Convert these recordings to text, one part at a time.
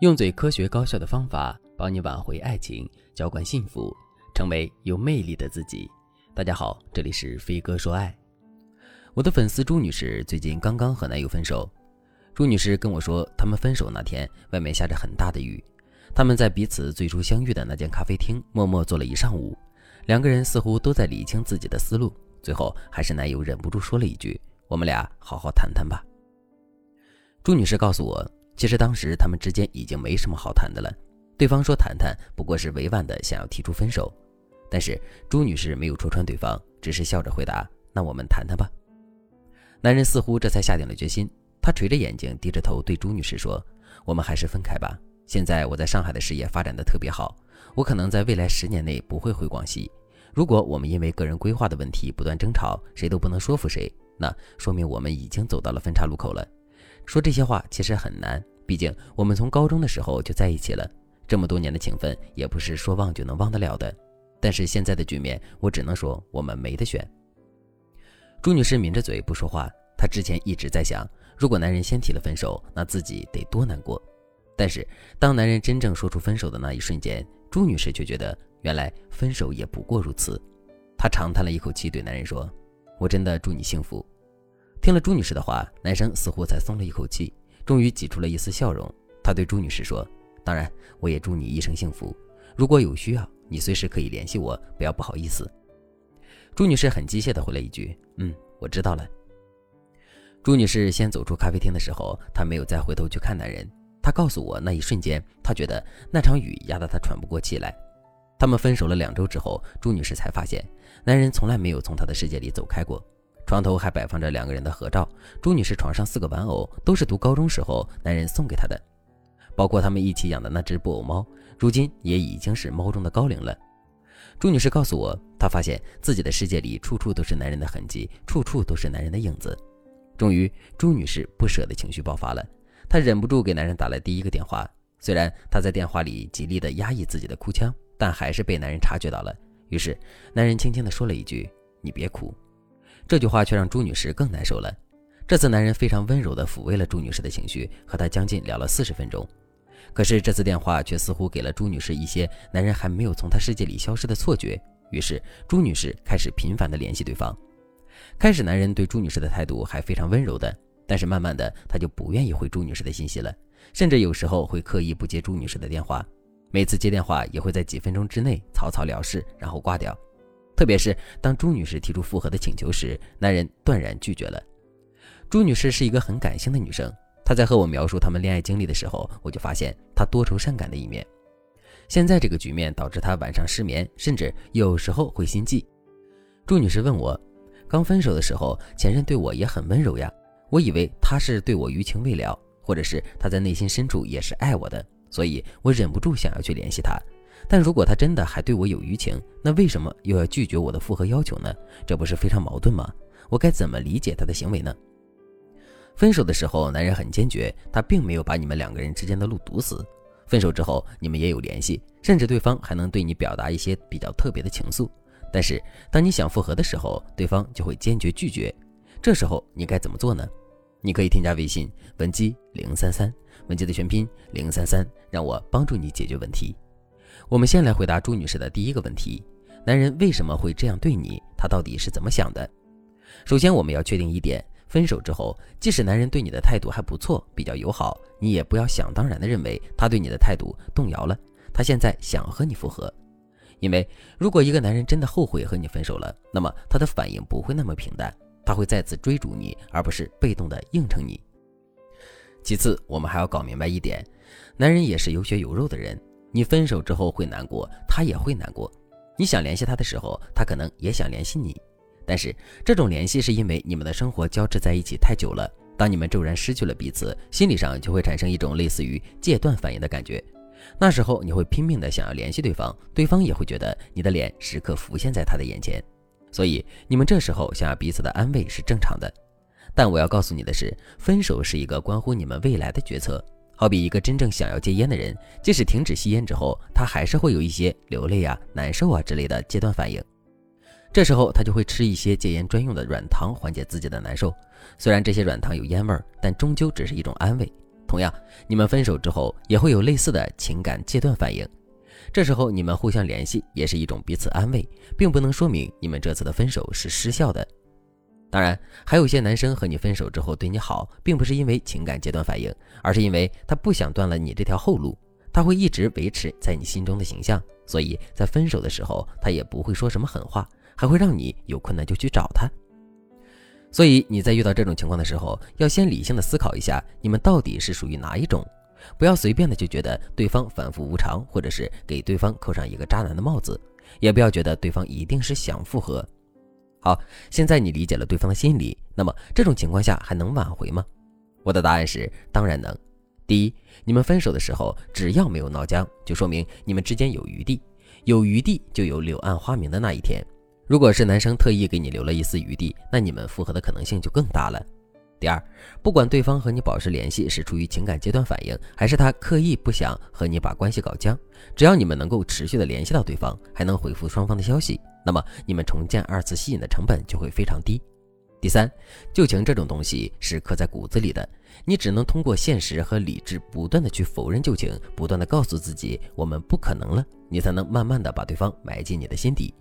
用最科学高效的方法帮你挽回爱情，浇灌幸福，成为有魅力的自己。大家好，这里是飞哥说爱。我的粉丝朱女士最近刚刚和男友分手。朱女士跟我说，他们分手那天外面下着很大的雨，他们在彼此最初相遇的那间咖啡厅默默坐了一上午，两个人似乎都在理清自己的思路。最后还是男友忍不住说了一句：“我们俩好好谈谈吧。”朱女士告诉我。其实当时他们之间已经没什么好谈的了，对方说谈谈不过是委婉的想要提出分手，但是朱女士没有戳穿对方，只是笑着回答：“那我们谈谈吧。”男人似乎这才下定了决心，他垂着眼睛，低着头对朱女士说：“我们还是分开吧。现在我在上海的事业发展的特别好，我可能在未来十年内不会回广西。如果我们因为个人规划的问题不断争吵，谁都不能说服谁，那说明我们已经走到了分岔路口了。”说这些话其实很难，毕竟我们从高中的时候就在一起了，这么多年的情分也不是说忘就能忘得了的。但是现在的局面，我只能说我们没得选。朱女士抿着嘴不说话，她之前一直在想，如果男人先提了分手，那自己得多难过。但是当男人真正说出分手的那一瞬间，朱女士却觉得原来分手也不过如此。她长叹了一口气，对男人说：“我真的祝你幸福。”听了朱女士的话，男生似乎才松了一口气，终于挤出了一丝笑容。他对朱女士说：“当然，我也祝你一生幸福。如果有需要，你随时可以联系我，不要不好意思。”朱女士很机械地回了一句：“嗯，我知道了。”朱女士先走出咖啡厅的时候，她没有再回头去看男人。她告诉我，那一瞬间，她觉得那场雨压得她喘不过气来。他们分手了两周之后，朱女士才发现，男人从来没有从她的世界里走开过。床头还摆放着两个人的合照，朱女士床上四个玩偶都是读高中时候男人送给她的，包括他们一起养的那只布偶猫，如今也已经是猫中的高龄了。朱女士告诉我，她发现自己的世界里处处都是男人的痕迹，处处都是男人的影子。终于，朱女士不舍的情绪爆发了，她忍不住给男人打了第一个电话。虽然她在电话里极力的压抑自己的哭腔，但还是被男人察觉到了。于是，男人轻轻的说了一句：“你别哭。”这句话却让朱女士更难受了。这次男人非常温柔地抚慰了朱女士的情绪，和她将近聊了四十分钟。可是这次电话却似乎给了朱女士一些男人还没有从她世界里消失的错觉。于是朱女士开始频繁地联系对方。开始男人对朱女士的态度还非常温柔的，但是慢慢的他就不愿意回朱女士的信息了，甚至有时候会刻意不接朱女士的电话。每次接电话也会在几分钟之内草草了事，然后挂掉。特别是当朱女士提出复合的请求时，男人断然拒绝了。朱女士是一个很感性的女生，她在和我描述他们恋爱经历的时候，我就发现她多愁善感的一面。现在这个局面导致她晚上失眠，甚至有时候会心悸。朱女士问我，刚分手的时候，前任对我也很温柔呀，我以为他是对我余情未了，或者是他在内心深处也是爱我的，所以我忍不住想要去联系他。但如果他真的还对我有余情，那为什么又要拒绝我的复合要求呢？这不是非常矛盾吗？我该怎么理解他的行为呢？分手的时候，男人很坚决，他并没有把你们两个人之间的路堵死。分手之后，你们也有联系，甚至对方还能对你表达一些比较特别的情愫。但是当你想复合的时候，对方就会坚决拒绝。这时候你该怎么做呢？你可以添加微信文姬零三三，文姬的全拼零三三，让我帮助你解决问题。我们先来回答朱女士的第一个问题：男人为什么会这样对你？他到底是怎么想的？首先，我们要确定一点：分手之后，即使男人对你的态度还不错，比较友好，你也不要想当然的认为他对你的态度动摇了，他现在想和你复合。因为如果一个男人真的后悔和你分手了，那么他的反应不会那么平淡，他会再次追逐你，而不是被动的应承你。其次，我们还要搞明白一点：男人也是有血有肉的人。你分手之后会难过，他也会难过。你想联系他的时候，他可能也想联系你。但是这种联系是因为你们的生活交织在一起太久了。当你们骤然失去了彼此，心理上就会产生一种类似于戒断反应的感觉。那时候你会拼命的想要联系对方，对方也会觉得你的脸时刻浮现在他的眼前。所以你们这时候想要彼此的安慰是正常的。但我要告诉你的是，分手是一个关乎你们未来的决策。好比一个真正想要戒烟的人，即使停止吸烟之后，他还是会有一些流泪啊、难受啊之类的阶段反应。这时候他就会吃一些戒烟专用的软糖，缓解自己的难受。虽然这些软糖有烟味儿，但终究只是一种安慰。同样，你们分手之后也会有类似的情感戒断反应。这时候你们互相联系也是一种彼此安慰，并不能说明你们这次的分手是失效的。当然，还有些男生和你分手之后对你好，并不是因为情感阶段反应，而是因为他不想断了你这条后路，他会一直维持在你心中的形象，所以在分手的时候他也不会说什么狠话，还会让你有困难就去找他。所以你在遇到这种情况的时候，要先理性的思考一下，你们到底是属于哪一种。不要随便的就觉得对方反复无常，或者是给对方扣上一个渣男的帽子，也不要觉得对方一定是想复合。好，现在你理解了对方的心理，那么这种情况下还能挽回吗？我的答案是当然能。第一，你们分手的时候只要没有闹僵，就说明你们之间有余地，有余地就有柳暗花明的那一天。如果是男生特意给你留了一丝余地，那你们复合的可能性就更大了。第二，不管对方和你保持联系是出于情感阶段反应，还是他刻意不想和你把关系搞僵，只要你们能够持续的联系到对方，还能回复双方的消息，那么你们重建二次吸引的成本就会非常低。第三，旧情这种东西是刻在骨子里的，你只能通过现实和理智不断的去否认旧情，不断的告诉自己我们不可能了，你才能慢慢的把对方埋进你的心底。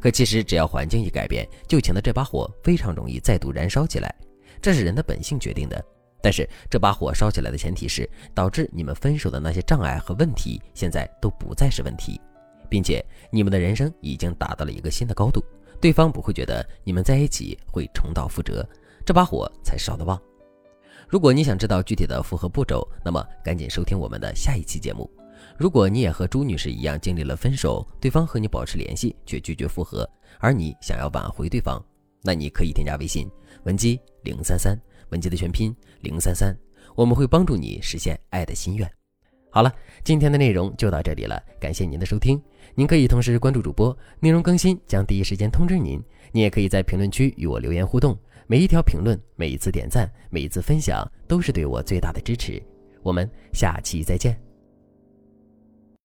可其实只要环境一改变，旧情的这把火非常容易再度燃烧起来。这是人的本性决定的，但是这把火烧起来的前提是，导致你们分手的那些障碍和问题现在都不再是问题，并且你们的人生已经达到了一个新的高度，对方不会觉得你们在一起会重蹈覆辙，这把火才烧得旺。如果你想知道具体的复合步骤，那么赶紧收听我们的下一期节目。如果你也和朱女士一样经历了分手，对方和你保持联系却拒绝复合，而你想要挽回对方。那你可以添加微信文姬零三三，文姬的全拼零三三，我们会帮助你实现爱的心愿。好了，今天的内容就到这里了，感谢您的收听。您可以同时关注主播，内容更新将第一时间通知您。你也可以在评论区与我留言互动，每一条评论、每一次点赞、每一次分享，都是对我最大的支持。我们下期再见。